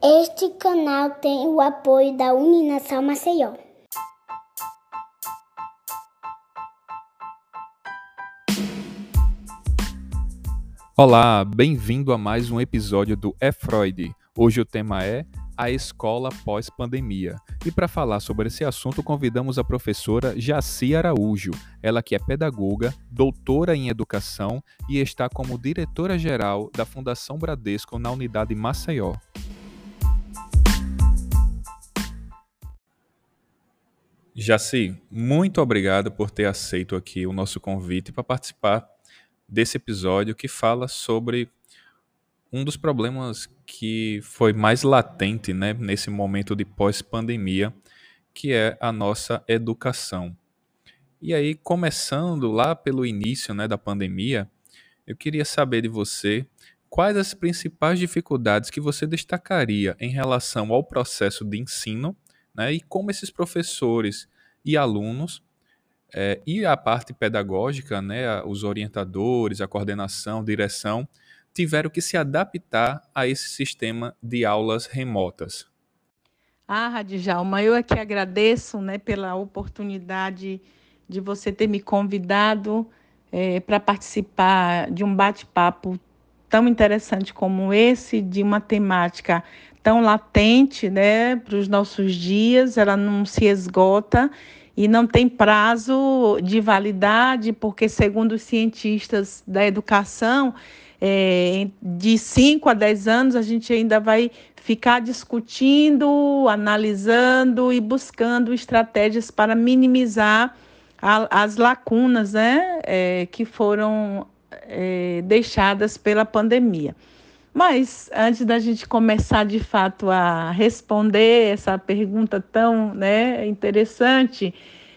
Este canal tem o apoio da Uninação Maceió. Olá, bem-vindo a mais um episódio do É Freud. Hoje o tema é a escola pós-pandemia. E para falar sobre esse assunto, convidamos a professora Jaci Araújo, ela que é pedagoga, doutora em educação e está como diretora-geral da Fundação Bradesco na unidade Maceió. Jaci, muito obrigado por ter aceito aqui o nosso convite para participar desse episódio que fala sobre um dos problemas que foi mais latente né, nesse momento de pós-pandemia, que é a nossa educação. E aí, começando lá pelo início né, da pandemia, eu queria saber de você quais as principais dificuldades que você destacaria em relação ao processo de ensino né, e como esses professores e alunos é, e a parte pedagógica, né, os orientadores, a coordenação, direção, tiveram que se adaptar a esse sistema de aulas remotas. Ah, Radjalma, eu aqui agradeço né, pela oportunidade de você ter me convidado é, para participar de um bate-papo tão interessante como esse, de uma temática tão latente né, para os nossos dias, ela não se esgota e não tem prazo de validade, porque, segundo os cientistas da educação, é, de 5 a 10 anos, a gente ainda vai ficar discutindo, analisando e buscando estratégias para minimizar a, as lacunas né, é, que foram é, deixadas pela pandemia. Mas antes da gente começar de fato a responder essa pergunta tão né, interessante,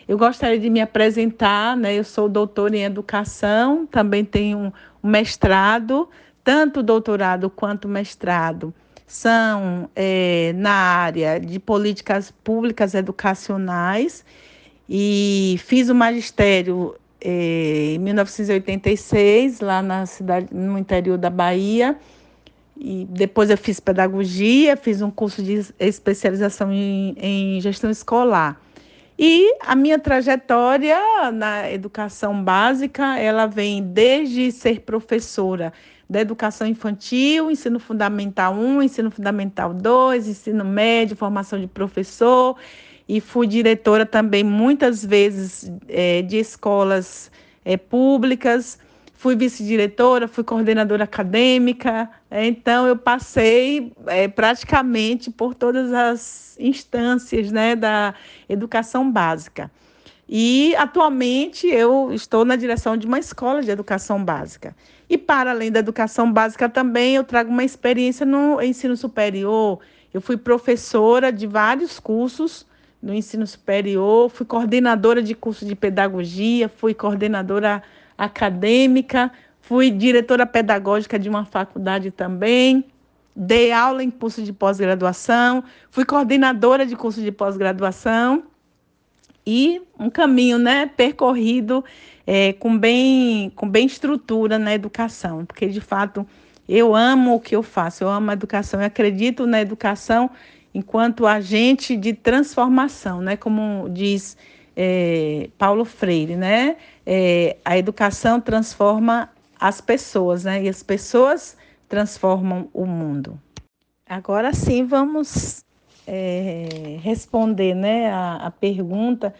eu gostaria de me apresentar, né? Eu sou doutora em educação, também tenho um mestrado, tanto doutorado quanto mestrado são é, na área de políticas públicas educacionais e fiz o magistério é, em 1986 lá na cidade no interior da Bahia e depois eu fiz pedagogia, fiz um curso de especialização em, em gestão escolar. E a minha trajetória na educação básica, ela vem desde ser professora da educação infantil, ensino fundamental 1, ensino fundamental 2, ensino médio, formação de professor, e fui diretora também muitas vezes é, de escolas é, públicas fui vice-diretora, fui coordenadora acadêmica, é, então eu passei é, praticamente por todas as instâncias né, da educação básica. E atualmente eu estou na direção de uma escola de educação básica. E para além da educação básica também eu trago uma experiência no ensino superior. Eu fui professora de vários cursos no ensino superior, fui coordenadora de curso de pedagogia, fui coordenadora acadêmica, fui diretora pedagógica de uma faculdade também, dei aula em curso de pós-graduação, fui coordenadora de curso de pós-graduação e um caminho né, percorrido é, com, bem, com bem estrutura na educação, porque de fato eu amo o que eu faço, eu amo a educação, eu acredito na educação enquanto agente de transformação, né, como diz é, Paulo Freire, né? É, a educação transforma as pessoas, né? E as pessoas transformam o mundo. Agora sim, vamos é, responder né, a, a, pergunta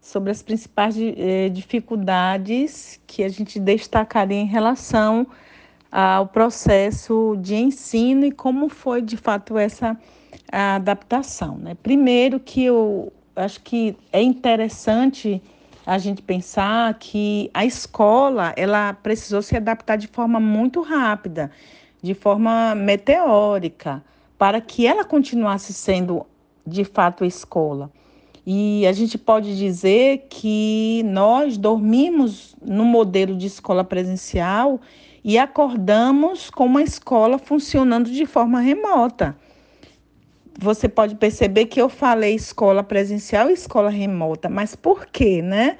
sobre as principais é, dificuldades que a gente destacaria em relação ao processo de ensino e como foi de fato essa adaptação. Né? Primeiro que o, acho que é interessante a gente pensar que a escola ela precisou se adaptar de forma muito rápida, de forma meteórica, para que ela continuasse sendo de fato escola. E a gente pode dizer que nós dormimos no modelo de escola presencial e acordamos com uma escola funcionando de forma remota você pode perceber que eu falei escola presencial e escola remota, mas por quê, né?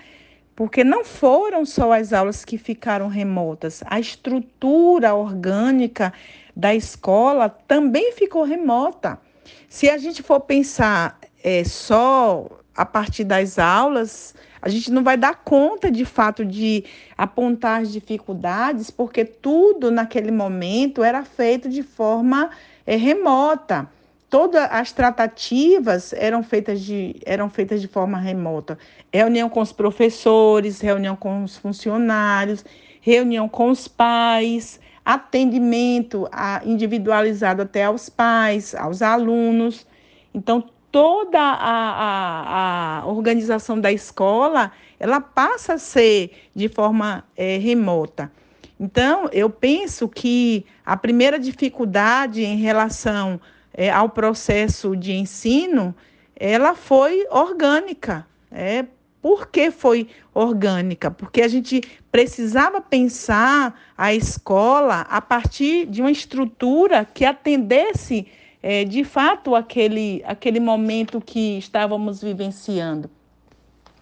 porque não foram só as aulas que ficaram remotas, a estrutura orgânica da escola também ficou remota. Se a gente for pensar é, só a partir das aulas, a gente não vai dar conta de fato de apontar as dificuldades, porque tudo naquele momento era feito de forma é, remota todas as tratativas eram feitas de, eram feitas de forma remota. Reunião com os professores, reunião com os funcionários, reunião com os pais, atendimento individualizado até aos pais, aos alunos. Então, toda a, a, a organização da escola, ela passa a ser de forma é, remota. Então, eu penso que a primeira dificuldade em relação é, ao processo de ensino, ela foi orgânica. É, por que foi orgânica? Porque a gente precisava pensar a escola a partir de uma estrutura que atendesse é, de fato aquele, aquele momento que estávamos vivenciando.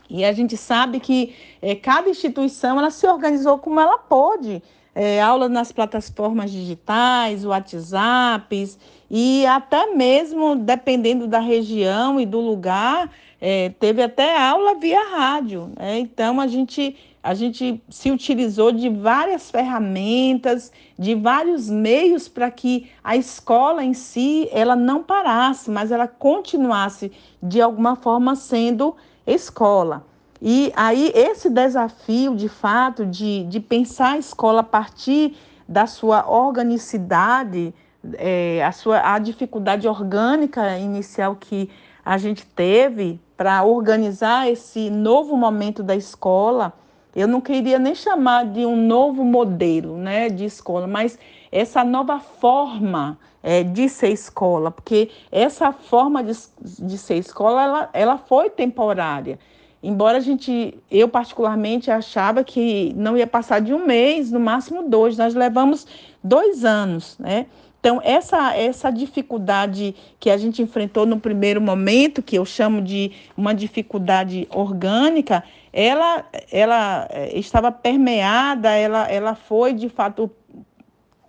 E a gente sabe que é, cada instituição ela se organizou como ela pôde. É, aula nas plataformas digitais, WhatsApps, e até mesmo, dependendo da região e do lugar, é, teve até aula via rádio. Né? Então, a gente, a gente se utilizou de várias ferramentas, de vários meios para que a escola em si ela não parasse, mas ela continuasse, de alguma forma, sendo escola. E aí, esse desafio, de fato, de, de pensar a escola a partir da sua organicidade, é, a, sua, a dificuldade orgânica inicial que a gente teve para organizar esse novo momento da escola, eu não queria nem chamar de um novo modelo né, de escola, mas essa nova forma é, de ser escola, porque essa forma de, de ser escola, ela, ela foi temporária. Embora a gente, eu particularmente achava que não ia passar de um mês, no máximo dois, nós levamos dois anos, né? Então, essa, essa dificuldade que a gente enfrentou no primeiro momento, que eu chamo de uma dificuldade orgânica, ela, ela eh, estava permeada, ela, ela foi, de fato,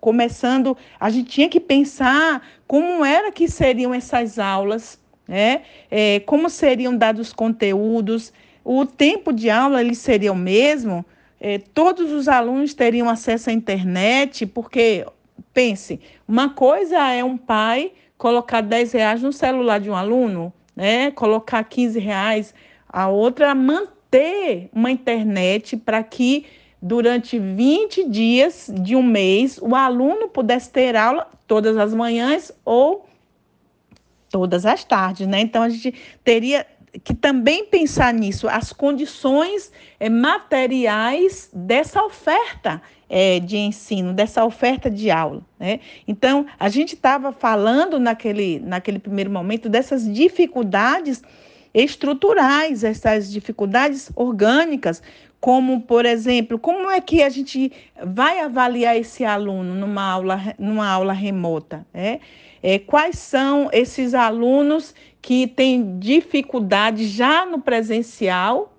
começando. A gente tinha que pensar como era que seriam essas aulas, né? É, como seriam dados os conteúdos, o tempo de aula ele seria o mesmo, é, todos os alunos teriam acesso à internet, porque Pense, uma coisa é um pai colocar 10 reais no celular de um aluno, né? colocar 15 reais, a outra manter uma internet para que durante 20 dias de um mês o aluno pudesse ter aula todas as manhãs ou todas as tardes, né? Então a gente teria que também pensar nisso, as condições é, materiais dessa oferta é, de ensino, dessa oferta de aula. Né? Então, a gente estava falando naquele, naquele primeiro momento dessas dificuldades estruturais, essas dificuldades orgânicas, como, por exemplo, como é que a gente vai avaliar esse aluno numa aula, numa aula remota? Né? É, quais são esses alunos que têm dificuldade já no presencial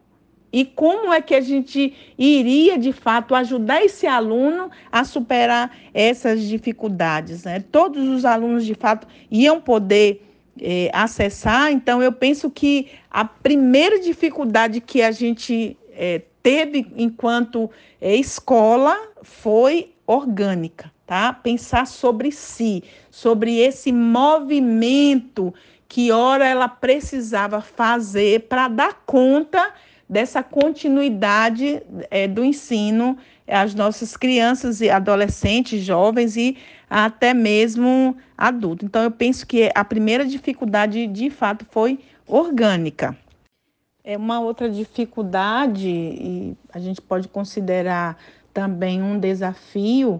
e como é que a gente iria, de fato, ajudar esse aluno a superar essas dificuldades? Né? Todos os alunos, de fato, iam poder é, acessar, então eu penso que a primeira dificuldade que a gente é, teve enquanto é, escola foi orgânica, tá? Pensar sobre si, sobre esse movimento que ora ela precisava fazer para dar conta dessa continuidade é, do ensino às nossas crianças e adolescentes, jovens e até mesmo adultos. Então, eu penso que a primeira dificuldade, de fato, foi orgânica. É uma outra dificuldade, e a gente pode considerar também um desafio,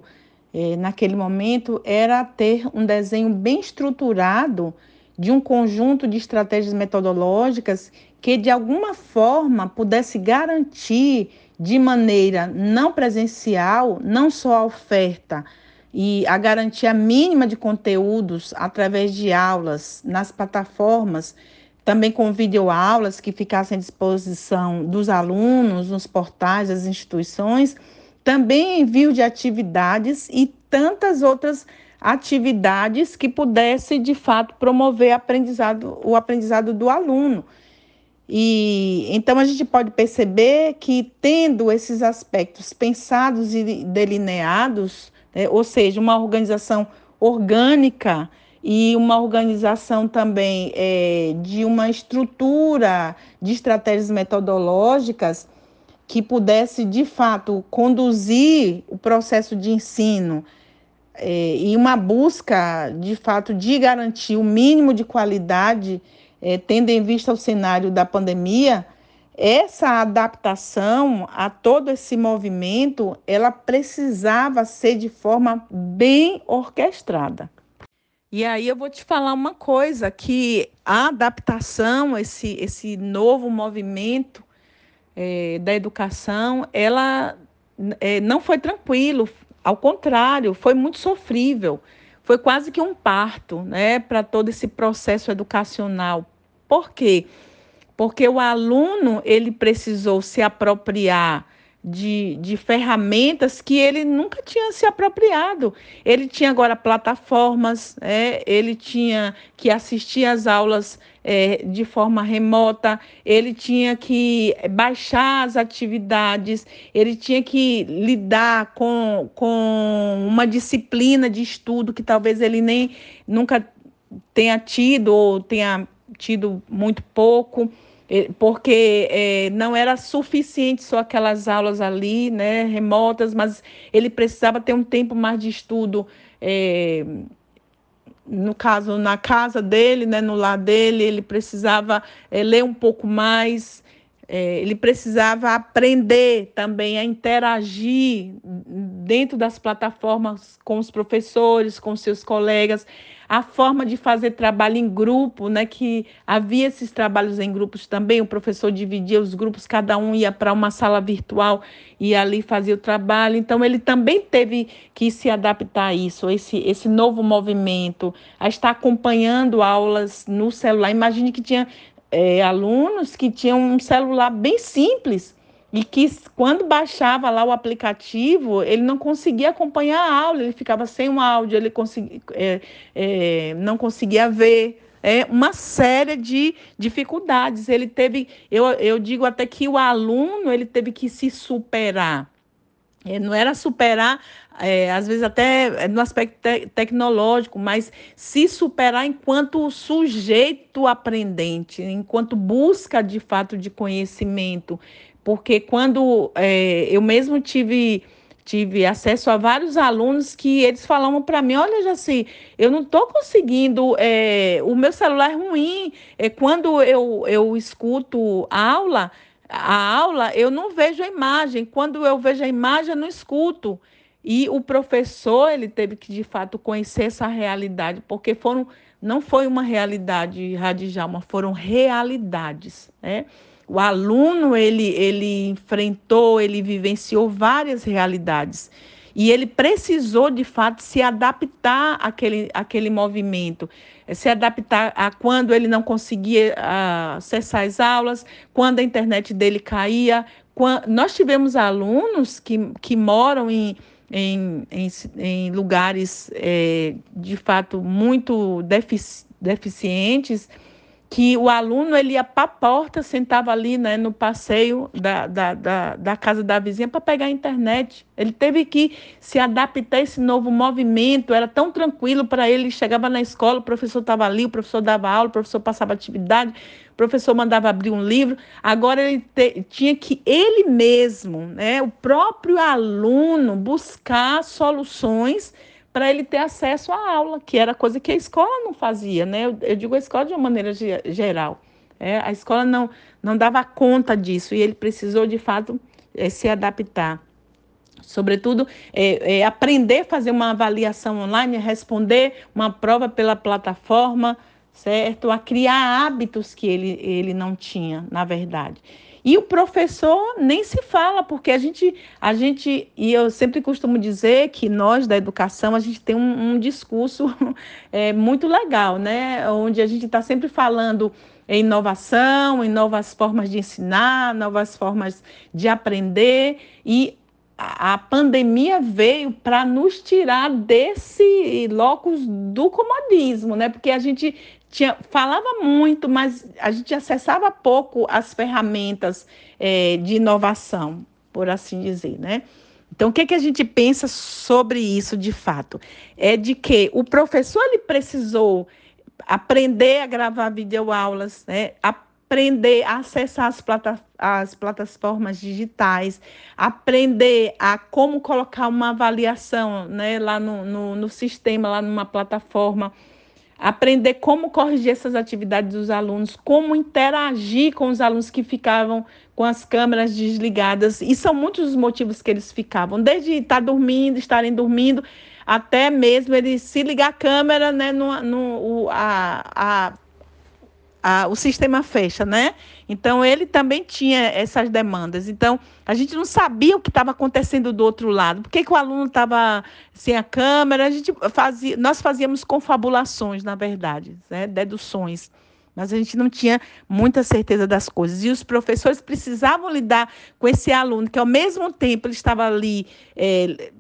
é, naquele momento, era ter um desenho bem estruturado de um conjunto de estratégias metodológicas que, de alguma forma, pudesse garantir de maneira não presencial, não só a oferta e a garantia mínima de conteúdos através de aulas nas plataformas também com videoaulas que ficassem à disposição dos alunos nos portais das instituições, também envio de atividades e tantas outras atividades que pudesse de fato promover aprendizado, o aprendizado do aluno. E então a gente pode perceber que tendo esses aspectos pensados e delineados, né, ou seja, uma organização orgânica e uma organização também é, de uma estrutura de estratégias metodológicas que pudesse de fato conduzir o processo de ensino é, e uma busca de fato de garantir o mínimo de qualidade é, tendo em vista o cenário da pandemia, essa adaptação a todo esse movimento, ela precisava ser de forma bem orquestrada. E aí eu vou te falar uma coisa, que a adaptação, esse, esse novo movimento é, da educação, ela é, não foi tranquilo, ao contrário, foi muito sofrível foi quase que um parto né, para todo esse processo educacional. Por quê? Porque o aluno ele precisou se apropriar de, de ferramentas que ele nunca tinha se apropriado. Ele tinha agora plataformas, é, ele tinha que assistir às aulas é, de forma remota, ele tinha que baixar as atividades, ele tinha que lidar com, com uma disciplina de estudo que talvez ele nem nunca tenha tido ou tenha tido muito pouco porque é, não era suficiente só aquelas aulas ali, né, remotas, mas ele precisava ter um tempo mais de estudo, é, no caso, na casa dele, né, no lar dele, ele precisava é, ler um pouco mais, é, ele precisava aprender também a interagir dentro das plataformas com os professores, com seus colegas, a forma de fazer trabalho em grupo, né, que havia esses trabalhos em grupos também, o professor dividia os grupos, cada um ia para uma sala virtual e ali fazia o trabalho. Então ele também teve que se adaptar a isso, esse esse novo movimento, a estar acompanhando aulas no celular. Imagine que tinha é, alunos que tinham um celular bem simples e que quando baixava lá o aplicativo, ele não conseguia acompanhar a aula, ele ficava sem o áudio, ele conseguia, é, é, não conseguia ver. É uma série de dificuldades. Ele teve, eu, eu digo até que o aluno ele teve que se superar. É, não era superar, é, às vezes até no aspecto te tecnológico, mas se superar enquanto sujeito aprendente, enquanto busca de fato de conhecimento, porque quando é, eu mesmo tive tive acesso a vários alunos que eles falavam para mim, olha, Jaci, eu não estou conseguindo, é, o meu celular é ruim, é, quando eu, eu escuto aula, a aula, eu não vejo a imagem, quando eu vejo a imagem, eu não escuto. E o professor, ele teve que, de fato, conhecer essa realidade, porque foram, não foi uma realidade radical, foram realidades, né? O aluno ele, ele enfrentou, ele vivenciou várias realidades e ele precisou de fato se adaptar àquele, àquele movimento, eh, se adaptar a quando ele não conseguia uh, acessar as aulas, quando a internet dele caía. Quando... Nós tivemos alunos que, que moram em, em, em, em lugares é, de fato muito defici deficientes que o aluno ele ia para a porta, sentava ali né, no passeio da, da, da, da casa da vizinha para pegar a internet. Ele teve que se adaptar a esse novo movimento, era tão tranquilo para ele, chegava na escola, o professor estava ali, o professor dava aula, o professor passava atividade, o professor mandava abrir um livro. Agora ele te, tinha que ele mesmo, né, o próprio aluno, buscar soluções para ele ter acesso à aula, que era coisa que a escola não fazia, né? Eu, eu digo a escola de uma maneira geral. É, a escola não, não dava conta disso e ele precisou, de fato, é, se adaptar. Sobretudo, é, é, aprender a fazer uma avaliação online, responder uma prova pela plataforma, certo? A criar hábitos que ele, ele não tinha, na verdade. E o professor nem se fala, porque a gente, a gente, e eu sempre costumo dizer que nós da educação, a gente tem um, um discurso é, muito legal, né? Onde a gente está sempre falando em inovação, em novas formas de ensinar, novas formas de aprender, e a pandemia veio para nos tirar desse locus do comodismo, né? Porque a gente tinha, falava muito, mas a gente acessava pouco as ferramentas é, de inovação, por assim dizer, né? Então, o que, que a gente pensa sobre isso de fato? É de que o professor ele precisou aprender a gravar videoaulas, né? aprender a acessar as, plata as plataformas digitais, aprender a como colocar uma avaliação né? lá no, no, no sistema, lá numa plataforma aprender como corrigir essas atividades dos alunos, como interagir com os alunos que ficavam com as câmeras desligadas. E são muitos os motivos que eles ficavam, desde estar dormindo, estarem dormindo, até mesmo ele se ligar a câmera, né, no, no a, a a, o sistema fecha, né? Então ele também tinha essas demandas. Então a gente não sabia o que estava acontecendo do outro lado. Por que, que o aluno estava sem a câmera? A gente fazia, nós fazíamos confabulações, na verdade, né? deduções. Mas a gente não tinha muita certeza das coisas. E os professores precisavam lidar com esse aluno, que ao mesmo tempo ele estava ali é,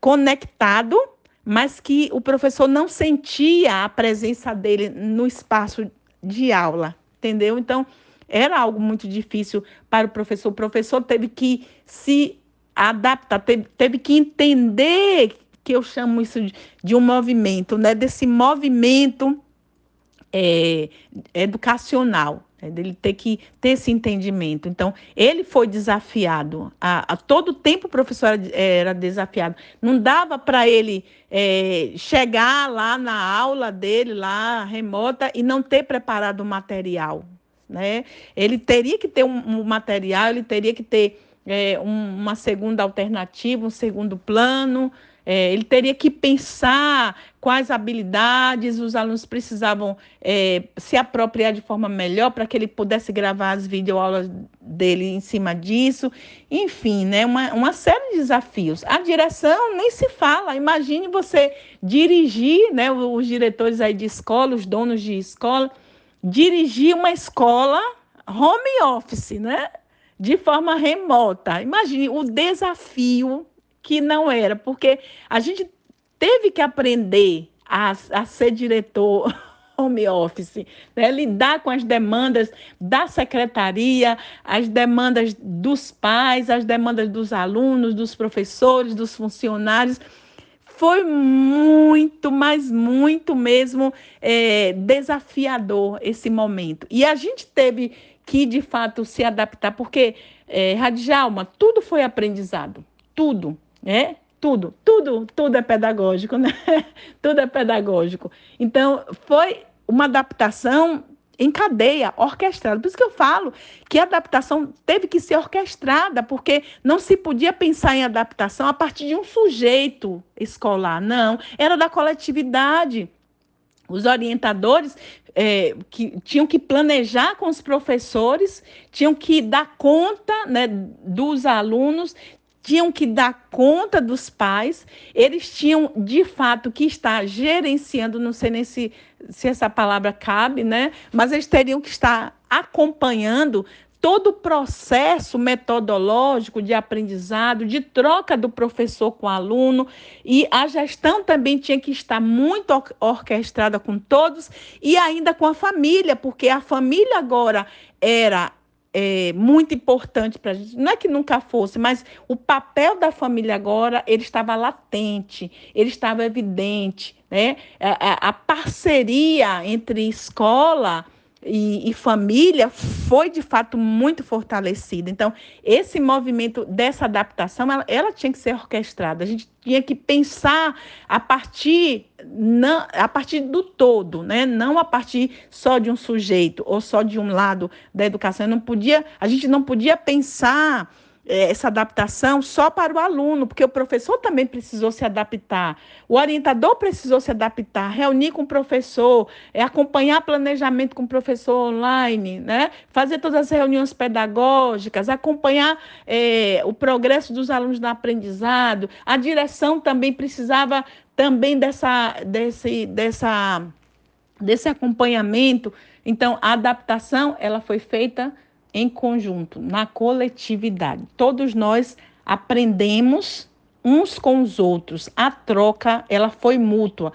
conectado, mas que o professor não sentia a presença dele no espaço de aula, entendeu? Então, era algo muito difícil para o professor. O professor teve que se adaptar, teve, teve que entender que eu chamo isso de, de um movimento, né? Desse movimento é, educacional, né? dele ter que ter esse entendimento. Então, ele foi desafiado. A, a todo tempo o professor era desafiado. Não dava para ele é, chegar lá na aula dele, lá remota, e não ter preparado o material. Né? Ele teria que ter um, um material, ele teria que ter é, um, uma segunda alternativa, um segundo plano. É, ele teria que pensar quais habilidades os alunos precisavam é, se apropriar de forma melhor para que ele pudesse gravar as videoaulas dele em cima disso. Enfim, né, uma, uma série de desafios. A direção nem se fala. Imagine você dirigir, né, os diretores aí de escola, os donos de escola, dirigir uma escola home office, né? De forma remota. Imagine o desafio que não era, porque a gente teve que aprender a, a ser diretor home office, né? lidar com as demandas da secretaria, as demandas dos pais, as demandas dos alunos, dos professores, dos funcionários. Foi muito, mas muito mesmo é, desafiador esse momento. E a gente teve que, de fato, se adaptar, porque, é, Radjalma, tudo foi aprendizado, tudo né? Tudo, tudo, tudo é pedagógico, né? tudo é pedagógico. Então, foi uma adaptação em cadeia, orquestrada. Por isso que eu falo que a adaptação teve que ser orquestrada, porque não se podia pensar em adaptação a partir de um sujeito escolar, não. Era da coletividade. Os orientadores é, que tinham que planejar com os professores, tinham que dar conta né, dos alunos, tinham que dar conta dos pais, eles tinham de fato que estar gerenciando, não sei nem se, se essa palavra cabe, né? Mas eles teriam que estar acompanhando todo o processo metodológico de aprendizado, de troca do professor com o aluno, e a gestão também tinha que estar muito orquestrada com todos e ainda com a família, porque a família agora era é, muito importante para a gente. Não é que nunca fosse, mas o papel da família agora ele estava latente, ele estava evidente. Né? A, a, a parceria entre escola e, e, família foi de fato muito fortalecida. Então, esse movimento dessa adaptação, ela, ela, tinha que ser orquestrada. A gente tinha que pensar a partir, não, a partir do todo, né? não a partir só de um sujeito ou só de um lado da educação. não podia, a gente não podia pensar essa adaptação só para o aluno, porque o professor também precisou se adaptar, o orientador precisou se adaptar, reunir com o professor, é, acompanhar planejamento com o professor online, né? fazer todas as reuniões pedagógicas, acompanhar é, o progresso dos alunos no aprendizado. A direção também precisava também dessa, desse, dessa, desse acompanhamento. Então, a adaptação ela foi feita em conjunto, na coletividade. Todos nós aprendemos uns com os outros. A troca, ela foi mútua.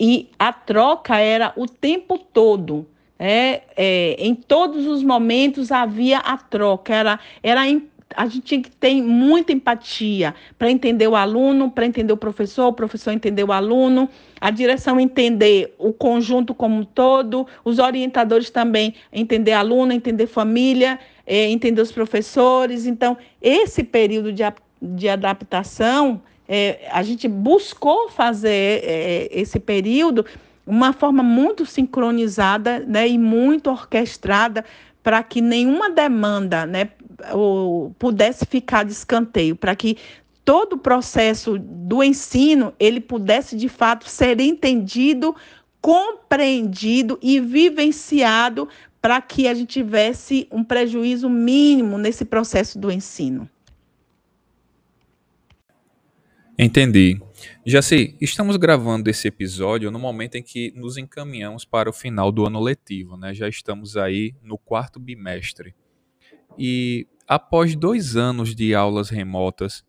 E a troca era o tempo todo. É, é, em todos os momentos havia a troca, era, era a gente tinha que ter muita empatia para entender o aluno, para entender o professor, o professor entender o aluno, a direção entender o conjunto como um todo, os orientadores também entender aluno, entender família, é, entender os professores. Então, esse período de, de adaptação, é, a gente buscou fazer é, esse período uma forma muito sincronizada né, e muito orquestrada para que nenhuma demanda né, pudesse ficar de escanteio, para que todo o processo do ensino ele pudesse de fato ser entendido, compreendido e vivenciado para que a gente tivesse um prejuízo mínimo nesse processo do ensino. Entendi. Jaci, estamos gravando esse episódio no momento em que nos encaminhamos para o final do ano letivo, né? Já estamos aí no quarto bimestre. E após dois anos de aulas remotas,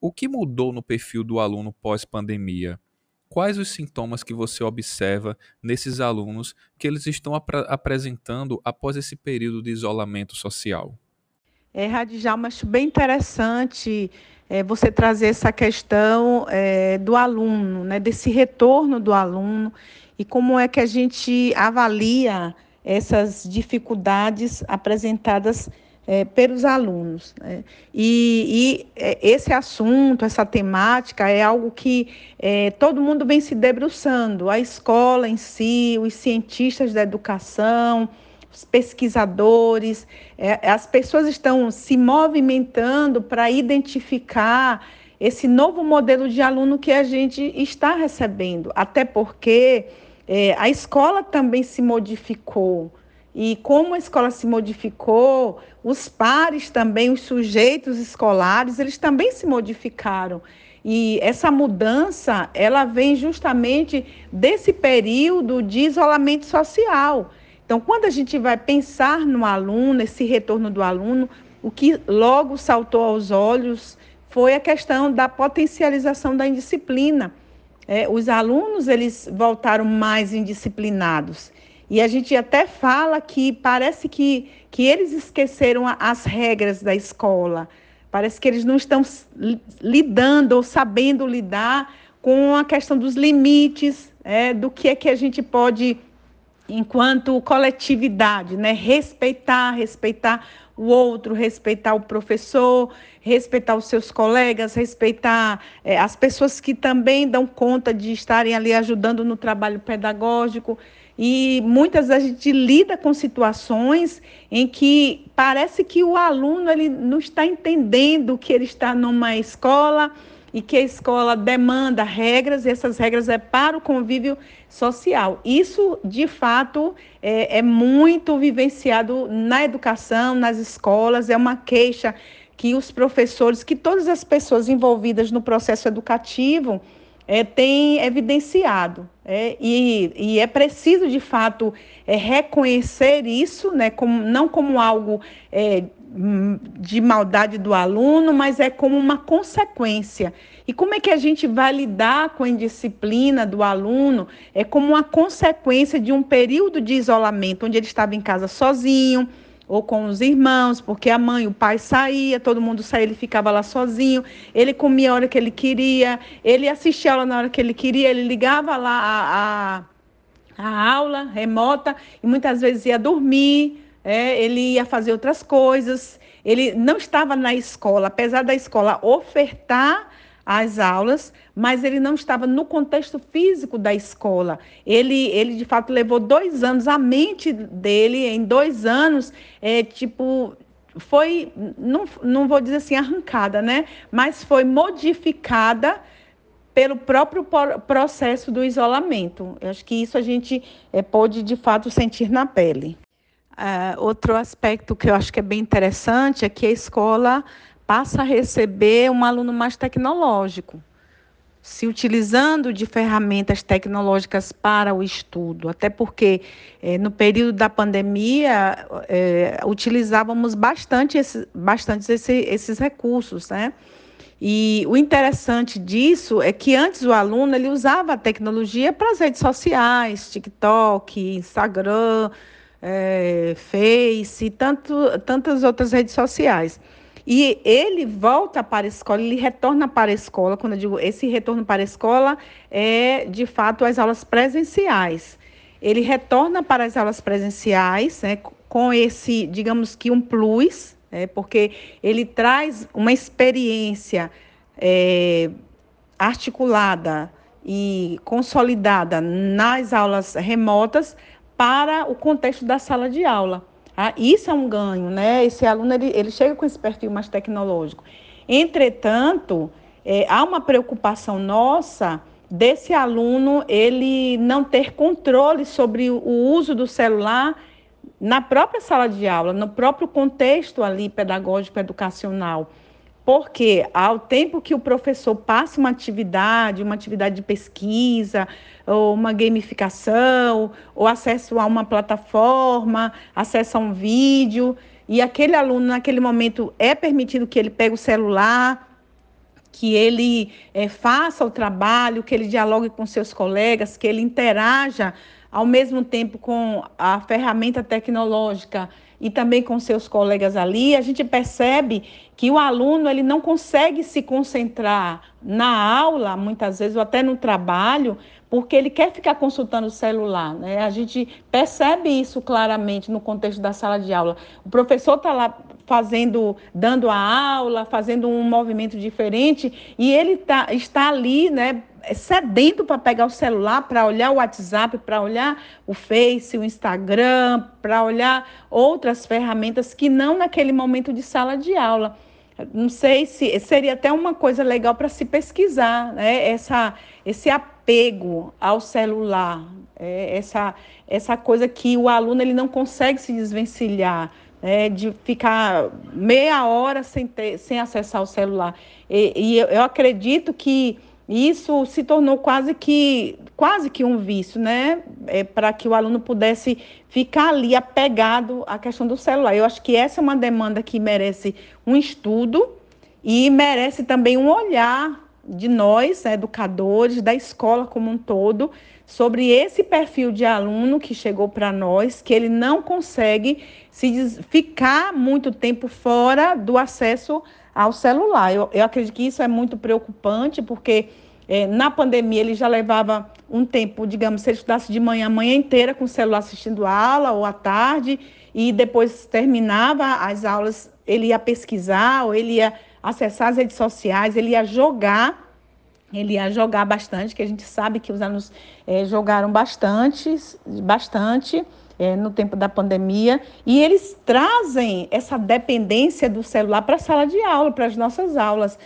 o que mudou no perfil do aluno pós-pandemia? Quais os sintomas que você observa nesses alunos que eles estão ap apresentando após esse período de isolamento social? É, Radijal, acho bem interessante é, você trazer essa questão é, do aluno, né, desse retorno do aluno e como é que a gente avalia essas dificuldades apresentadas é, pelos alunos. Né? E, e, é, esse assunto, essa temática, é algo que é, todo mundo vem se debruçando, a escola em si, os cientistas da educação, os pesquisadores, é, as pessoas estão se movimentando para identificar esse novo modelo de aluno que a gente está recebendo, até porque é, a escola também se modificou. E como a escola se modificou, os pares também, os sujeitos escolares, eles também se modificaram. E essa mudança, ela vem justamente desse período de isolamento social. Então, quando a gente vai pensar no aluno, esse retorno do aluno, o que logo saltou aos olhos foi a questão da potencialização da indisciplina. É, os alunos eles voltaram mais indisciplinados. E a gente até fala que parece que, que eles esqueceram as regras da escola. Parece que eles não estão lidando ou sabendo lidar com a questão dos limites, é, do que é que a gente pode, enquanto coletividade, né, respeitar, respeitar o outro, respeitar o professor, respeitar os seus colegas, respeitar é, as pessoas que também dão conta de estarem ali ajudando no trabalho pedagógico. E muitas vezes a gente lida com situações em que parece que o aluno ele não está entendendo que ele está numa escola e que a escola demanda regras, e essas regras é para o convívio social. Isso, de fato, é, é muito vivenciado na educação, nas escolas, é uma queixa que os professores, que todas as pessoas envolvidas no processo educativo, é, tem evidenciado. É, e, e, é preciso, de fato, é, reconhecer isso, né, como, não como algo é, de maldade do aluno, mas é como uma consequência. E como é que a gente vai lidar com a indisciplina do aluno? É como uma consequência de um período de isolamento, onde ele estava em casa sozinho, ou com os irmãos, porque a mãe, o pai saía, todo mundo saía, ele ficava lá sozinho, ele comia a hora que ele queria, ele assistia a aula na hora que ele queria, ele ligava lá a, a, a aula remota e muitas vezes ia dormir, é, ele ia fazer outras coisas, ele não estava na escola, apesar da escola ofertar as aulas, mas ele não estava no contexto físico da escola. Ele, ele de fato levou dois anos, a mente dele, em dois anos, é, tipo, foi, não, não vou dizer assim arrancada, né? Mas foi modificada pelo próprio processo do isolamento. Eu acho que isso a gente é, pode, de fato, sentir na pele. Uh, outro aspecto que eu acho que é bem interessante é que a escola passa a receber um aluno mais tecnológico se utilizando de ferramentas tecnológicas para o estudo, até porque eh, no período da pandemia eh, utilizávamos bastante, esse, bastante esse, esses recursos, né? E o interessante disso é que antes o aluno ele usava a tecnologia para as redes sociais, TikTok, Instagram, eh, Face, tanto, tantas outras redes sociais. E ele volta para a escola, ele retorna para a escola. Quando eu digo esse retorno para a escola, é de fato as aulas presenciais. Ele retorna para as aulas presenciais, né, com esse, digamos que um plus, né, porque ele traz uma experiência é, articulada e consolidada nas aulas remotas para o contexto da sala de aula. Ah, isso é um ganho, né? Esse aluno ele, ele chega com esse perfil mais tecnológico. Entretanto, é, há uma preocupação nossa desse aluno ele não ter controle sobre o uso do celular na própria sala de aula, no próprio contexto ali pedagógico educacional. Porque ao tempo que o professor passa uma atividade, uma atividade de pesquisa, ou uma gamificação, ou acesso a uma plataforma, acesso a um vídeo, e aquele aluno, naquele momento, é permitido que ele pegue o celular, que ele é, faça o trabalho, que ele dialogue com seus colegas, que ele interaja ao mesmo tempo com a ferramenta tecnológica e também com seus colegas ali, a gente percebe que o aluno ele não consegue se concentrar na aula, muitas vezes, ou até no trabalho, porque ele quer ficar consultando o celular. Né? A gente percebe isso claramente no contexto da sala de aula. O professor está lá fazendo, dando a aula, fazendo um movimento diferente, e ele tá, está ali, né, sedento para pegar o celular, para olhar o WhatsApp, para olhar o Face, o Instagram, para olhar outras ferramentas que não naquele momento de sala de aula. Não sei se seria até uma coisa legal para se pesquisar, né? Essa, esse apego ao celular, é, essa, essa coisa que o aluno ele não consegue se desvencilhar. É, de ficar meia hora sem, ter, sem acessar o celular. E, e eu, eu acredito que isso se tornou quase que, quase que um vício, né? É, para que o aluno pudesse ficar ali apegado à questão do celular. Eu acho que essa é uma demanda que merece um estudo e merece também um olhar de nós, né, educadores, da escola como um todo, sobre esse perfil de aluno que chegou para nós, que ele não consegue se ficar muito tempo fora do acesso ao celular. Eu, eu acredito que isso é muito preocupante, porque é, na pandemia ele já levava um tempo, digamos, se ele estudasse de manhã, a manhã inteira com o celular assistindo a aula ou à tarde, e depois terminava as aulas, ele ia pesquisar, ou ele ia acessar as redes sociais, ele ia jogar, ele ia jogar bastante, que a gente sabe que os alunos é, jogaram bastante, bastante é, no tempo da pandemia, e eles trazem essa dependência do celular para a sala de aula, para as nossas aulas.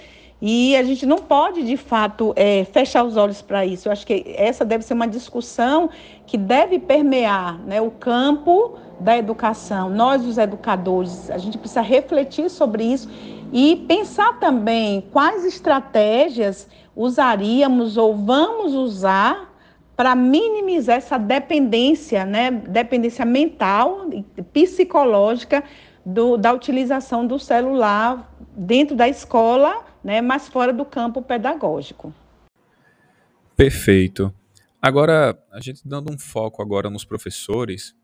E a gente não pode, de fato, é, fechar os olhos para isso. Eu acho que essa deve ser uma discussão que deve permear né, o campo da educação. Nós, os educadores, a gente precisa refletir sobre isso e pensar também quais estratégias usaríamos ou vamos usar para minimizar essa dependência, né, dependência mental e psicológica do, da utilização do celular dentro da escola, né, mas fora do campo pedagógico. Perfeito. Agora, a gente dando um foco agora nos professores,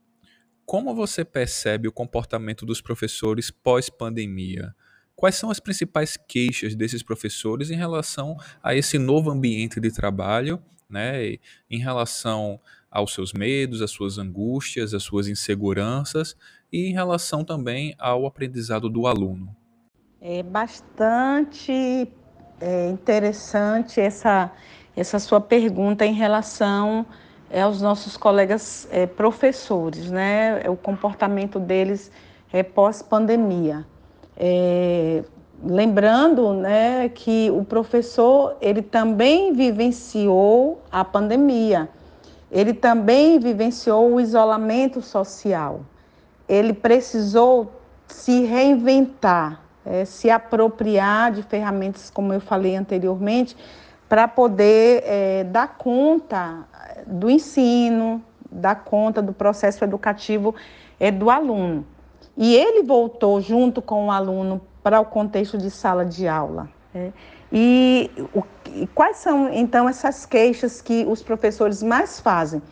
como você percebe o comportamento dos professores pós-pandemia? Quais são as principais queixas desses professores em relação a esse novo ambiente de trabalho né, em relação aos seus medos, às suas angústias, às suas inseguranças e em relação também ao aprendizado do aluno. É bastante é, interessante essa, essa sua pergunta em relação é, aos nossos colegas é, professores, né? O comportamento deles é, pós-pandemia. É, lembrando né, que o professor ele também vivenciou a pandemia, ele também vivenciou o isolamento social, ele precisou se reinventar, é, se apropriar de ferramentas, como eu falei anteriormente, para poder é, dar conta do ensino, dar conta do processo educativo é, do aluno. E ele voltou junto com o aluno para o contexto de sala de aula. É. E, o, e quais são, então, essas queixas que os professores mais fazem?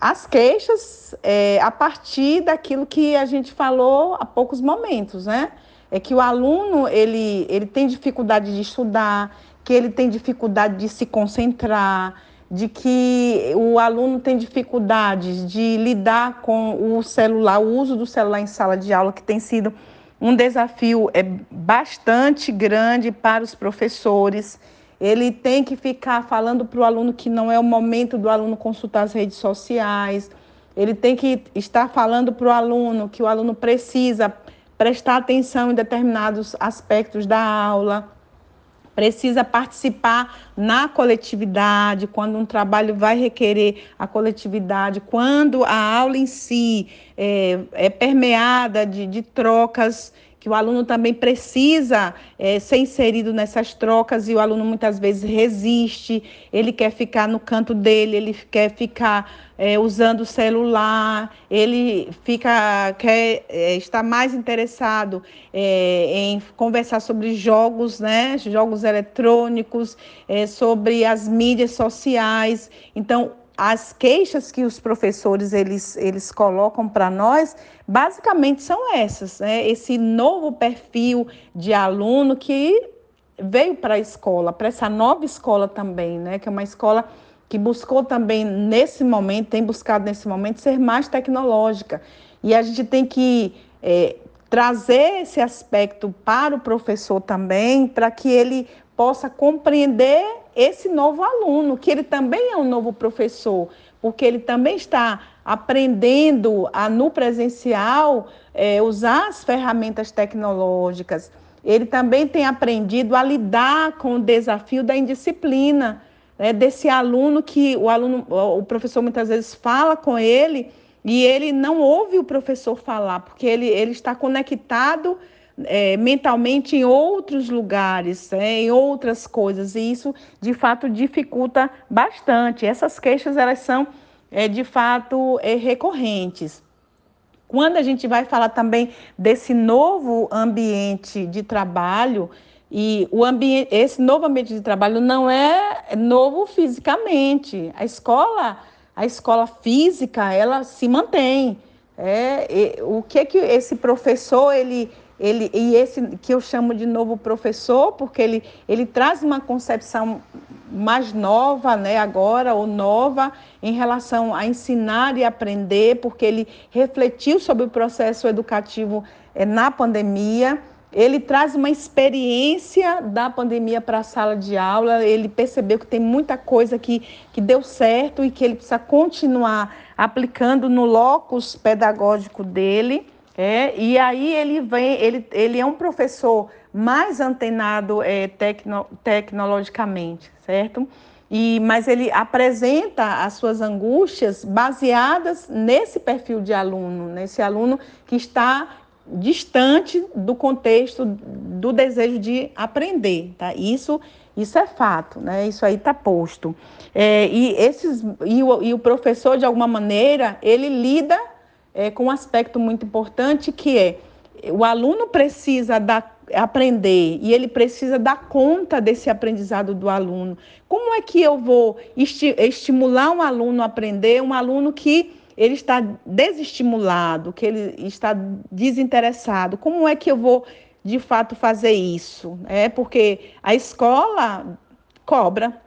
As queixas é, a partir daquilo que a gente falou há poucos momentos, né? É que o aluno ele, ele tem dificuldade de estudar, que ele tem dificuldade de se concentrar, de que o aluno tem dificuldades de lidar com o celular, o uso do celular em sala de aula, que tem sido um desafio é bastante grande para os professores. Ele tem que ficar falando para o aluno que não é o momento do aluno consultar as redes sociais. Ele tem que estar falando para o aluno que o aluno precisa prestar atenção em determinados aspectos da aula precisa participar na coletividade, quando um trabalho vai requerer a coletividade, quando a aula em si é, é permeada de, de trocas que o aluno também precisa é, ser inserido nessas trocas e o aluno muitas vezes resiste, ele quer ficar no canto dele, ele quer ficar é, usando o celular, ele fica quer é, estar mais interessado em conversar sobre jogos, né, jogos eletrônicos, sobre as mídias sociais. Então as queixas que os professores eles, eles colocam para nós, basicamente são essas, né? Esse novo perfil de aluno que veio para a escola, para essa nova escola também, né? Que é uma escola que buscou também nesse momento, tem buscado nesse momento ser mais tecnológica. E a gente tem que é, trazer esse aspecto para o professor também, para que ele possa compreender esse novo aluno, que ele também é um novo professor, porque ele também está aprendendo a, no presencial, é, usar as ferramentas tecnológicas. Ele também tem aprendido a lidar com o desafio da indisciplina, né, desse aluno que o aluno, o professor muitas vezes fala com ele e ele não ouve o professor falar, porque ele, ele está conectado é, mentalmente em outros lugares, é, em outras coisas, e isso de fato dificulta bastante. Essas queixas elas são é, de fato é, recorrentes. Quando a gente vai falar também desse novo ambiente de trabalho, e o ambiente, esse novo ambiente de trabalho não é novo fisicamente. A escola, a escola física, ela se mantém. É, o que que esse professor ele ele, e esse que eu chamo de novo professor, porque ele, ele traz uma concepção mais nova, né, agora, ou nova, em relação a ensinar e aprender, porque ele refletiu sobre o processo educativo é, na pandemia. Ele traz uma experiência da pandemia para a sala de aula, ele percebeu que tem muita coisa que, que deu certo e que ele precisa continuar aplicando no locus pedagógico dele. É, e aí ele vem, ele, ele é um professor mais antenado é, tecno, tecnologicamente, certo? E, mas ele apresenta as suas angústias baseadas nesse perfil de aluno, nesse aluno que está distante do contexto do desejo de aprender, tá? Isso, isso é fato, né? Isso aí está posto. É, e, esses, e o, e o professor, de alguma maneira, ele lida é, com um aspecto muito importante que é o aluno precisa aprender e ele precisa dar conta desse aprendizado do aluno. Como é que eu vou esti estimular um aluno a aprender, um aluno que ele está desestimulado, que ele está desinteressado? Como é que eu vou de fato fazer isso? É porque a escola cobra,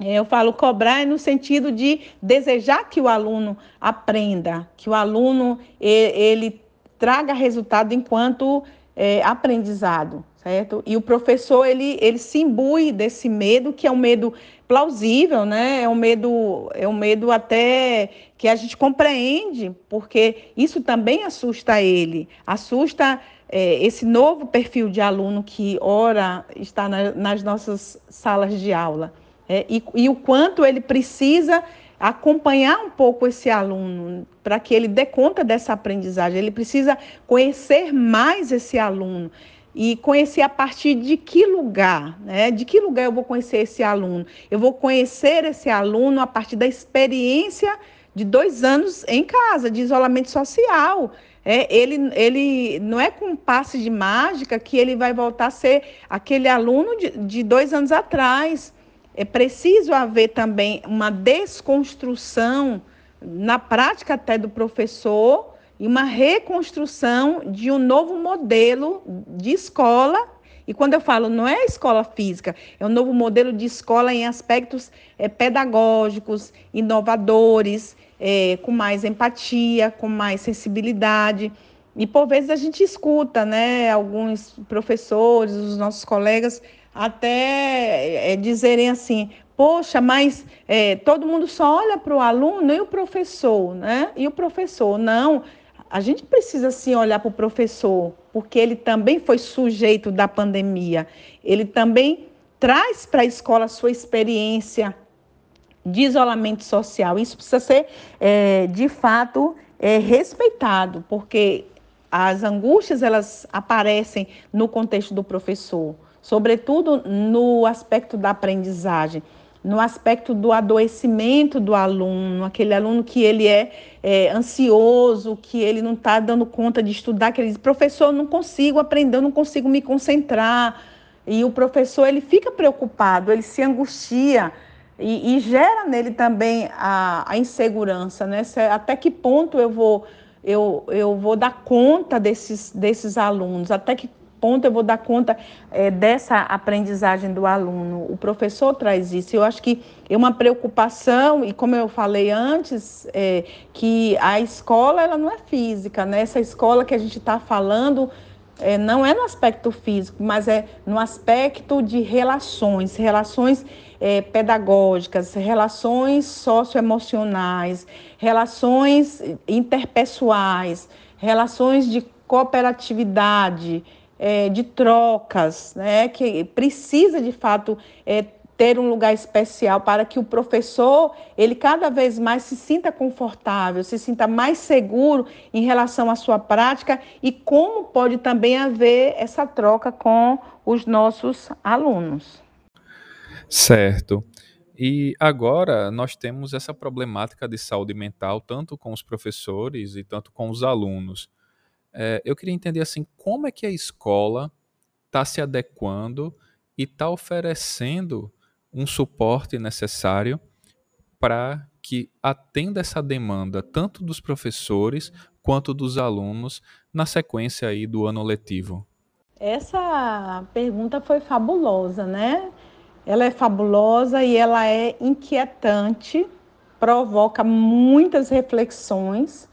eu falo cobrar no sentido de desejar que o aluno aprenda, que o aluno ele, ele traga resultado enquanto é, aprendizado, certo? E o professor ele, ele se imbui desse medo, que é um medo plausível, né? É um medo, é um medo até que a gente compreende, porque isso também assusta ele, assusta é, esse novo perfil de aluno que ora está na, nas nossas salas de aula é, e, e o quanto ele precisa acompanhar um pouco esse aluno para que ele dê conta dessa aprendizagem. Ele precisa conhecer mais esse aluno e conhecer a partir de que lugar, né? De que lugar eu vou conhecer esse aluno? Eu vou conhecer esse aluno a partir da experiência de dois anos em casa, de isolamento social. É, ele, ele não é com um passe de mágica que ele vai voltar a ser aquele aluno de, de dois anos atrás. É preciso haver também uma desconstrução na prática até do professor e uma reconstrução de um novo modelo de escola. E quando eu falo não é escola física, é um novo modelo de escola em aspectos é, pedagógicos, inovadores, é, com mais empatia, com mais sensibilidade. E por vezes a gente escuta, né, alguns professores, os nossos colegas, até é, dizerem assim: poxa, mas é, todo mundo só olha para o aluno e o professor, né? E o professor, não. A gente precisa sim olhar para o professor, porque ele também foi sujeito da pandemia. Ele também traz para a escola a sua experiência de isolamento social. Isso precisa ser, é, de fato, é, respeitado, porque as angústias elas aparecem no contexto do professor, sobretudo no aspecto da aprendizagem no aspecto do adoecimento do aluno, aquele aluno que ele é, é ansioso, que ele não está dando conta de estudar, que ele diz, professor, eu não consigo aprender, eu não consigo me concentrar. E o professor ele fica preocupado, ele se angustia e, e gera nele também a, a insegurança, né? Até que ponto eu vou eu, eu vou dar conta desses, desses alunos, até que ponto eu vou dar conta é, dessa aprendizagem do aluno. O professor traz isso. Eu acho que é uma preocupação, e como eu falei antes, é, que a escola ela não é física, né? Essa escola que a gente está falando é, não é no aspecto físico, mas é no aspecto de relações, relações é, pedagógicas, relações socioemocionais, relações interpessoais, relações de cooperatividade, é, de trocas, né, que precisa de fato é, ter um lugar especial para que o professor ele cada vez mais se sinta confortável, se sinta mais seguro em relação à sua prática e como pode também haver essa troca com os nossos alunos. Certo. E agora nós temos essa problemática de saúde mental tanto com os professores e tanto com os alunos. É, eu queria entender assim como é que a escola está se adequando e está oferecendo um suporte necessário para que atenda essa demanda tanto dos professores quanto dos alunos na sequência aí do ano letivo. Essa pergunta foi fabulosa, né? Ela é fabulosa e ela é inquietante, provoca muitas reflexões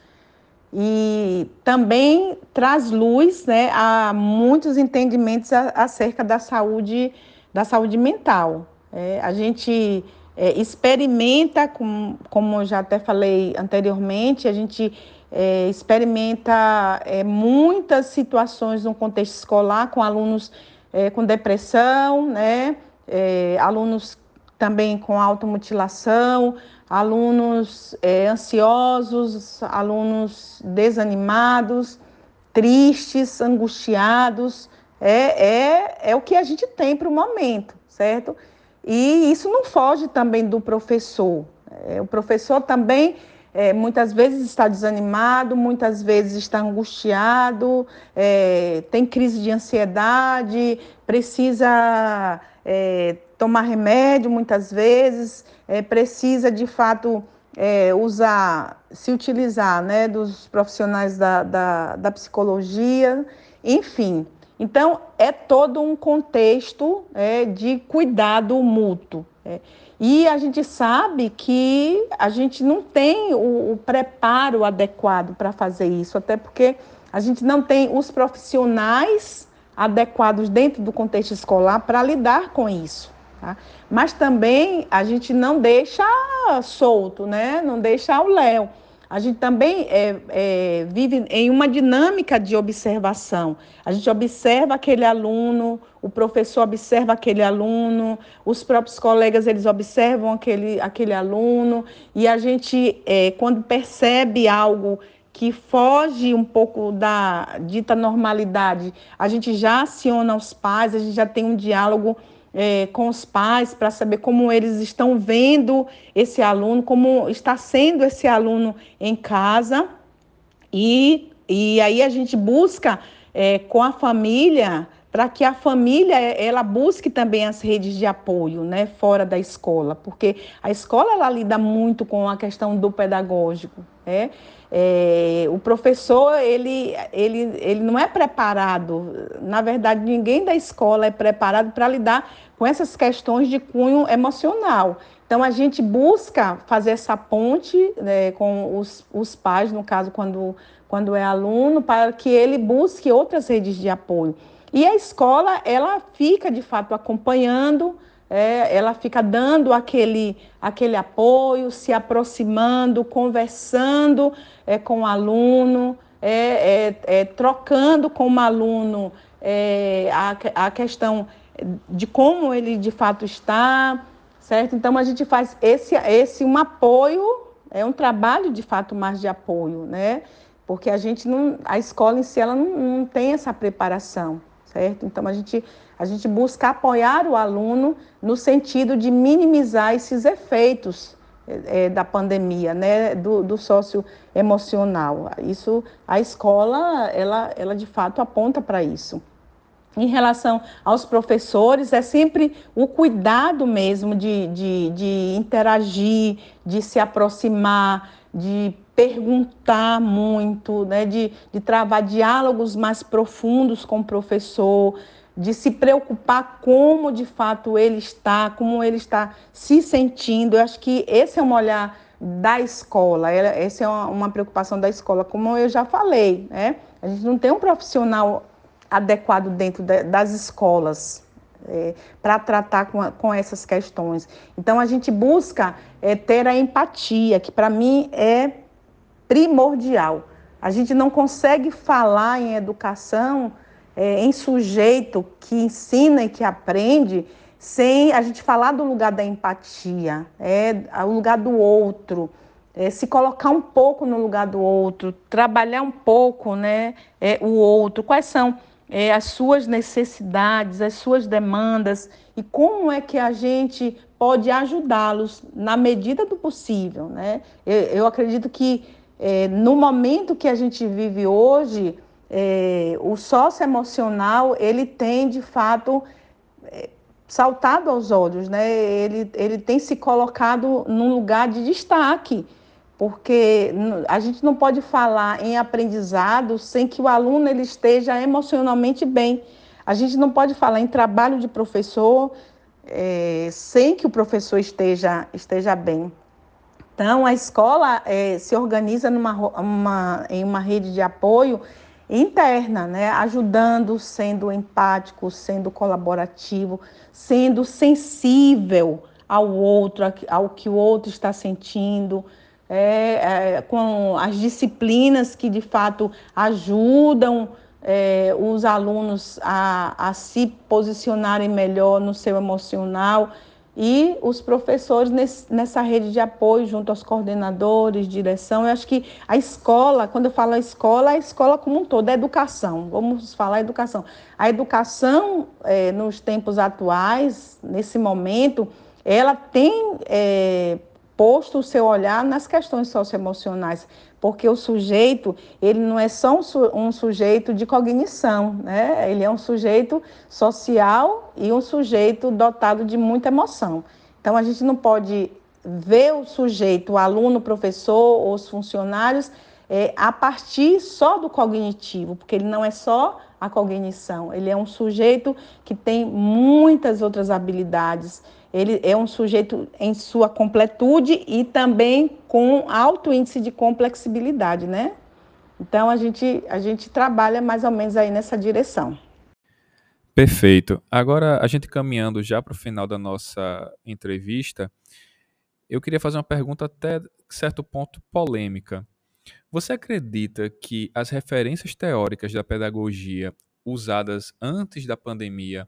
e também traz luz né, a muitos entendimentos acerca da saúde, da saúde mental. É, a gente é, experimenta, com, como eu já até falei anteriormente, a gente é, experimenta é, muitas situações no contexto escolar com alunos é, com depressão, né, é, alunos também com automutilação, alunos é, ansiosos, alunos desanimados, tristes, angustiados. É, é, é o que a gente tem para o momento, certo? E isso não foge também do professor. É, o professor também é, muitas vezes está desanimado, muitas vezes está angustiado, é, tem crise de ansiedade, precisa é, tomar remédio muitas vezes, é, precisa de fato é, usar, se utilizar né, dos profissionais da, da, da psicologia, enfim. Então, é todo um contexto é, de cuidado mútuo. É. E a gente sabe que a gente não tem o, o preparo adequado para fazer isso, até porque a gente não tem os profissionais adequados dentro do contexto escolar para lidar com isso. Tá? Mas também a gente não deixa solto, né? não deixa o léu. A gente também é, é, vive em uma dinâmica de observação. A gente observa aquele aluno, o professor observa aquele aluno, os próprios colegas eles observam aquele, aquele aluno, e a gente, é, quando percebe algo que foge um pouco da dita normalidade, a gente já aciona os pais, a gente já tem um diálogo é, com os pais para saber como eles estão vendo esse aluno, como está sendo esse aluno em casa. E, e aí a gente busca é, com a família para que a família ela busque também as redes de apoio, né, fora da escola, porque a escola ela lida muito com a questão do pedagógico, né? É, o professor ele, ele, ele não é preparado, na verdade ninguém da escola é preparado para lidar com essas questões de cunho emocional. Então a gente busca fazer essa ponte né, com os, os pais, no caso quando, quando é aluno, para que ele busque outras redes de apoio. E a escola, ela fica de fato acompanhando, é, ela fica dando aquele, aquele apoio, se aproximando, conversando é, com o aluno, é, é, é trocando com o aluno é, a, a questão de como ele de fato está, certo? Então a gente faz esse, esse um apoio, é um trabalho de fato mais de apoio, né? Porque a gente não, a escola em si ela não, não tem essa preparação certo? Então a gente, a gente busca apoiar o aluno no sentido de minimizar esses efeitos é, da pandemia, né, do, do socioemocional. Isso, a escola, ela, ela de fato aponta para isso. Em relação aos professores, é sempre o cuidado mesmo de, de, de interagir, de se aproximar, de perguntar muito, né, de, de travar diálogos mais profundos com o professor, de se preocupar como de fato ele está, como ele está se sentindo. Eu acho que esse é um olhar da escola, essa é uma preocupação da escola, como eu já falei, né? A gente não tem um profissional adequado dentro das escolas é, para tratar com, com essas questões. Então a gente busca é, ter a empatia, que para mim é primordial. A gente não consegue falar em educação, é, em sujeito que ensina e que aprende, sem a gente falar do lugar da empatia, é, o lugar do outro, é, se colocar um pouco no lugar do outro, trabalhar um pouco né, é, o outro, quais são é, as suas necessidades, as suas demandas e como é que a gente pode ajudá-los na medida do possível. Né? Eu, eu acredito que é, no momento que a gente vive hoje, é, o socioemocional, ele tem, de fato, é, saltado aos olhos, né? ele, ele tem se colocado num lugar de destaque, porque a gente não pode falar em aprendizado sem que o aluno ele esteja emocionalmente bem. A gente não pode falar em trabalho de professor é, sem que o professor esteja, esteja bem. Então, a escola é, se organiza numa, uma, em uma rede de apoio interna, né? ajudando, sendo empático, sendo colaborativo, sendo sensível ao outro, ao que o outro está sentindo, é, é, com as disciplinas que de fato ajudam é, os alunos a, a se posicionarem melhor no seu emocional e os professores nesse, nessa rede de apoio, junto aos coordenadores, direção. Eu acho que a escola, quando eu falo a escola, a escola como um todo, é educação. Vamos falar educação. A educação, é, nos tempos atuais, nesse momento, ela tem é, posto o seu olhar nas questões socioemocionais, porque o sujeito, ele não é só um, um sujeito de cognição, né? ele é um sujeito social e um sujeito dotado de muita emoção. Então, a gente não pode ver o sujeito, o aluno, o professor, os funcionários, é, a partir só do cognitivo, porque ele não é só a cognição, ele é um sujeito que tem muitas outras habilidades, ele é um sujeito em sua completude e também com alto índice de complexibilidade, né? Então a gente, a gente trabalha mais ou menos aí nessa direção. Perfeito. Agora, a gente caminhando já para o final da nossa entrevista, eu queria fazer uma pergunta até certo ponto polêmica. Você acredita que as referências teóricas da pedagogia usadas antes da pandemia,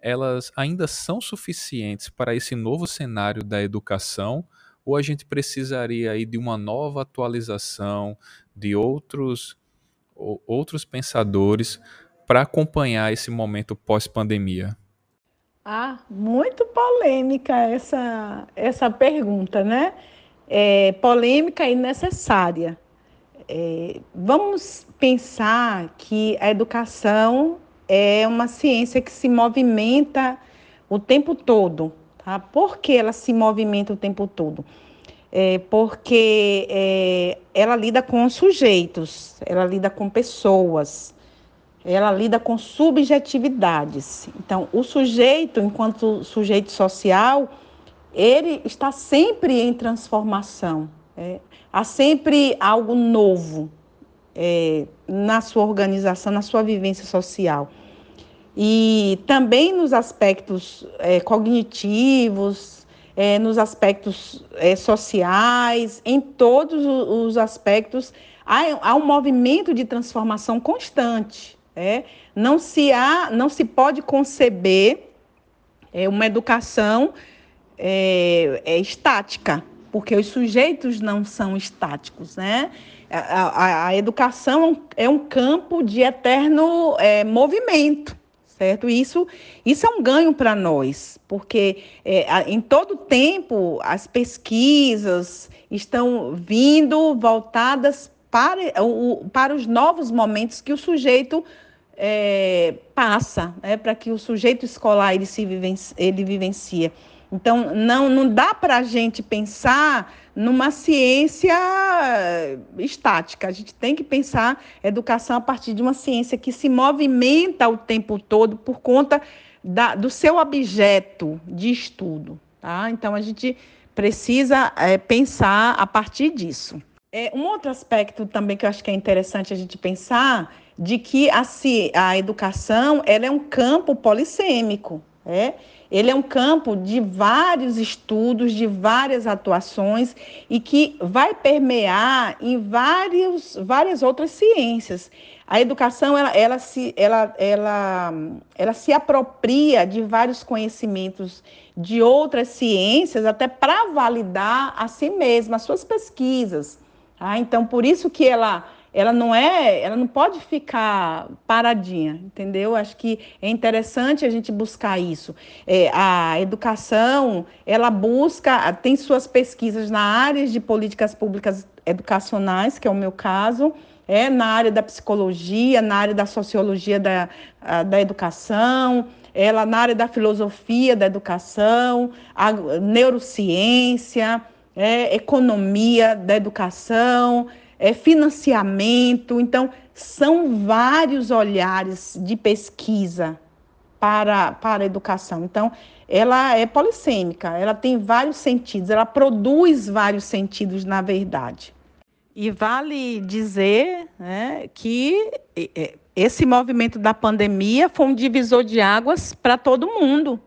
elas ainda são suficientes para esse novo cenário da educação ou a gente precisaria aí de uma nova atualização de outros outros pensadores para acompanhar esse momento pós-pandemia? Ah, muito polêmica essa, essa pergunta, né? É, polêmica e necessária. É, vamos pensar que a educação é uma ciência que se movimenta o tempo todo. Tá? Por que ela se movimenta o tempo todo? É porque é, ela lida com sujeitos, ela lida com pessoas, ela lida com subjetividades. Então, o sujeito, enquanto sujeito social, ele está sempre em transformação. É, há sempre algo novo é, na sua organização, na sua vivência social. E também nos aspectos é, cognitivos, é, nos aspectos é, sociais, em todos os aspectos, há, há um movimento de transformação constante. É? Não, se há, não se pode conceber é, uma educação é, é, estática, porque os sujeitos não são estáticos. Né? A, a, a educação é um campo de eterno é, movimento certo? Isso, isso é um ganho para nós, porque é, em todo tempo as pesquisas estão vindo voltadas para, o, para os novos momentos que o sujeito é, passa, né? para que o sujeito escolar ele, se vivencia, ele vivencia. Então, não, não dá para a gente pensar numa ciência estática. A gente tem que pensar educação a partir de uma ciência que se movimenta o tempo todo por conta da, do seu objeto de estudo. Tá? Então, a gente precisa é, pensar a partir disso. É, um outro aspecto também que eu acho que é interessante a gente pensar de que a, a educação ela é um campo polissêmico. É? Ele é um campo de vários estudos, de várias atuações e que vai permear em vários, várias outras ciências. A educação ela, ela, se, ela, ela, ela se apropria de vários conhecimentos de outras ciências até para validar a si mesma, as suas pesquisas. Tá? Então, por isso que ela ela não é, ela não pode ficar paradinha, entendeu? Acho que é interessante a gente buscar isso. É, a educação, ela busca, tem suas pesquisas na área de políticas públicas educacionais, que é o meu caso, é na área da psicologia, na área da sociologia da, da educação, ela na área da filosofia da educação, a neurociência, é, economia da educação, é, financiamento. Então, são vários olhares de pesquisa para, para a educação. Então, ela é polissêmica, ela tem vários sentidos, ela produz vários sentidos, na verdade. E vale dizer né, que esse movimento da pandemia foi um divisor de águas para todo mundo,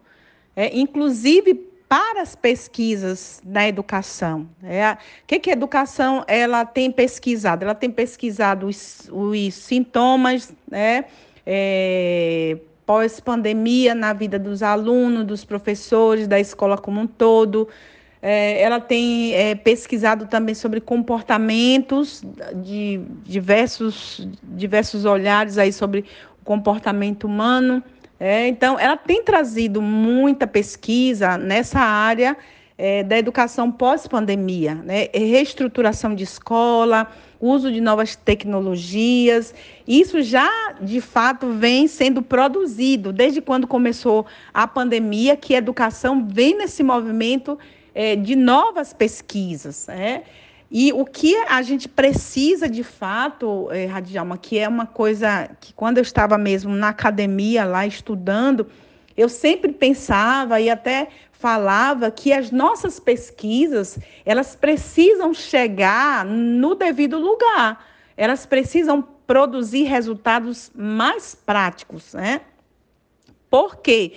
é, inclusive para as pesquisas da educação. É, o que, que a educação ela tem pesquisado? Ela tem pesquisado os, os sintomas né, é, pós-pandemia na vida dos alunos, dos professores, da escola como um todo. É, ela tem é, pesquisado também sobre comportamentos de diversos, diversos olhares aí sobre o comportamento humano. É, então, ela tem trazido muita pesquisa nessa área é, da educação pós-pandemia, né? reestruturação de escola, uso de novas tecnologias. Isso já, de fato, vem sendo produzido desde quando começou a pandemia, que a educação vem nesse movimento é, de novas pesquisas. Né? E o que a gente precisa de fato, é, Radialma, que é uma coisa que quando eu estava mesmo na academia lá estudando, eu sempre pensava e até falava que as nossas pesquisas, elas precisam chegar no devido lugar. Elas precisam produzir resultados mais práticos, né? Por quê?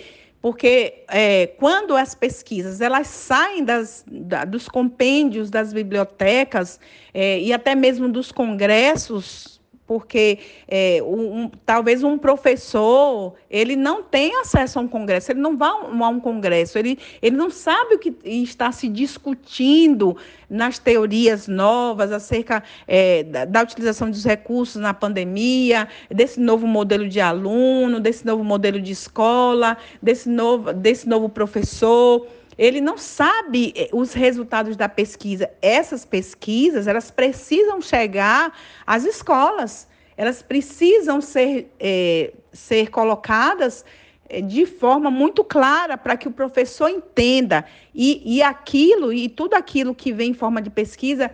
Porque é, quando as pesquisas elas saem das, da, dos compêndios das bibliotecas é, e até mesmo dos congressos porque é, um, talvez um professor ele não tem acesso a um congresso, ele não vai a um congresso, ele, ele não sabe o que está se discutindo nas teorias novas acerca é, da, da, utilização dos recursos na pandemia, desse novo modelo de aluno, desse novo modelo de escola, desse novo, desse novo professor ele não sabe eh, os resultados da pesquisa. Essas pesquisas, elas precisam chegar às escolas, elas precisam ser, é, ser colocadas eh, de forma muito clara para que o professor entenda e, e aquilo e tudo aquilo que vem em forma de pesquisa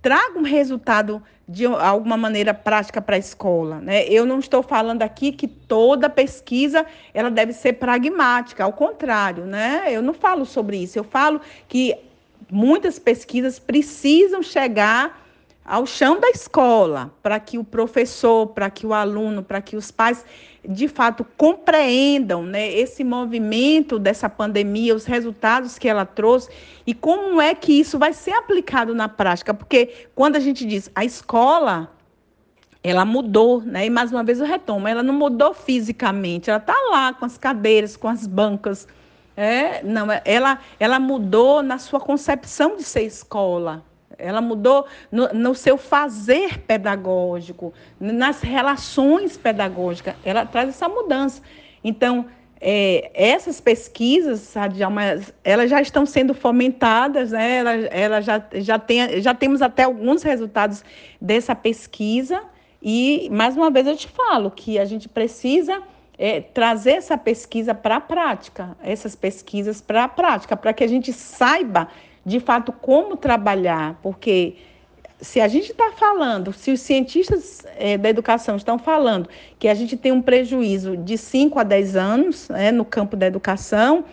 traga um resultado de alguma maneira prática para a escola. Né? Eu não estou falando aqui que toda pesquisa ela deve ser pragmática, ao contrário, né? eu não falo sobre isso, eu falo que muitas pesquisas precisam chegar ao chão da escola, para que o professor, para que o aluno, para que os pais de fato compreendam né, esse movimento dessa pandemia, os resultados que ela trouxe e como é que isso vai ser aplicado na prática. Porque quando a gente diz a escola, ela mudou, né? E mais uma vez eu retomo, ela não mudou fisicamente, ela está lá com as cadeiras, com as bancas. É, não, ela, ela mudou na sua concepção de ser escola, ela mudou no, no, seu fazer pedagógico, nas relações pedagógicas. Ela traz essa mudança. Então, é, essas pesquisas, elas já estão sendo fomentadas, né? ela, ela já, já, tem, já temos até alguns resultados dessa pesquisa. E, mais uma vez, eu te falo que a gente precisa é, trazer essa pesquisa para a prática, essas pesquisas para a prática, para que a gente saiba de fato como trabalhar, porque se a gente está falando, se os cientistas é, da educação estão falando que a gente tem um prejuízo de 5 a 10 anos né, no campo da educação,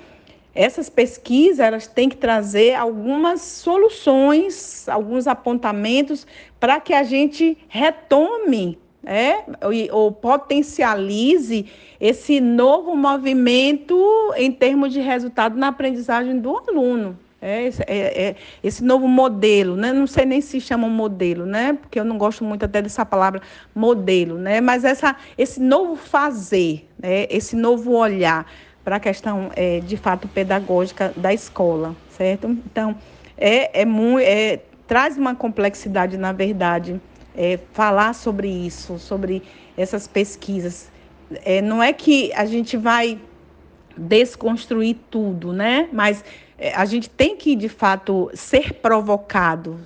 essas pesquisas elas têm que trazer algumas soluções, alguns apontamentos para que a gente retome é, ou potencialize esse novo movimento em termos de resultado na aprendizagem do aluno. É esse, é, é esse, novo modelo, né? Não sei nem se chama modelo, né? Porque eu não gosto muito até dessa palavra modelo, né? Mas essa, esse novo fazer, né? esse novo olhar para a questão é, de fato pedagógica da escola, certo? Então, é, é, muito, é traz uma complexidade, na verdade, é, falar sobre isso, sobre essas pesquisas. É, não é que a gente vai desconstruir tudo, né? Mas a gente tem que, de fato, ser provocado.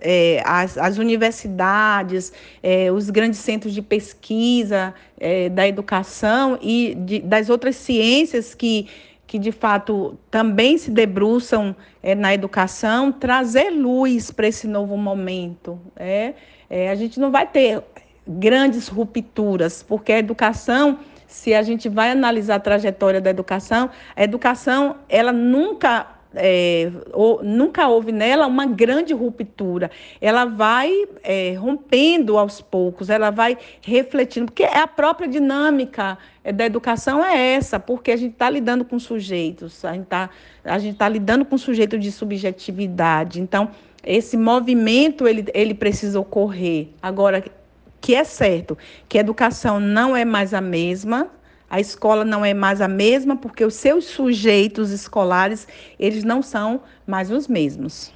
É, as, as, universidades, é, os grandes centros de pesquisa é, da educação e de, das outras ciências que, que, de fato, também se debruçam é, na educação, trazer luz para esse novo momento. É, é, a gente não vai ter grandes rupturas, porque a educação se a gente vai analisar a trajetória da educação, a educação ela nunca é, ou, nunca houve nela uma grande ruptura. Ela vai é, rompendo aos poucos, ela vai refletindo, porque a própria dinâmica é, da educação é essa, porque a gente está lidando com sujeitos, a gente está tá lidando com sujeito de subjetividade. Então, esse movimento ele, ele precisa ocorrer. Agora, que é certo, que a educação não é mais a mesma, a escola não é mais a mesma porque os seus sujeitos escolares, eles não são mais os mesmos.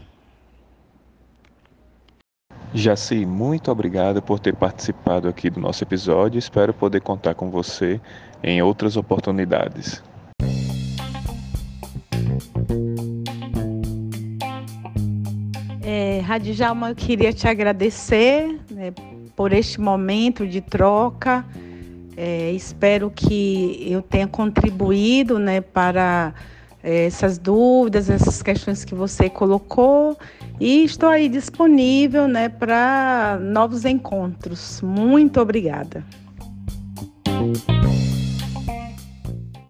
Jaci, muito obrigado por ter participado aqui do nosso episódio. Espero poder contar com você em outras oportunidades. É, Radijalma, eu queria te agradecer né, por este momento de troca. É, espero que eu tenha contribuído né, para é, essas dúvidas, essas questões que você colocou. E estou aí disponível né, para novos encontros. Muito obrigada.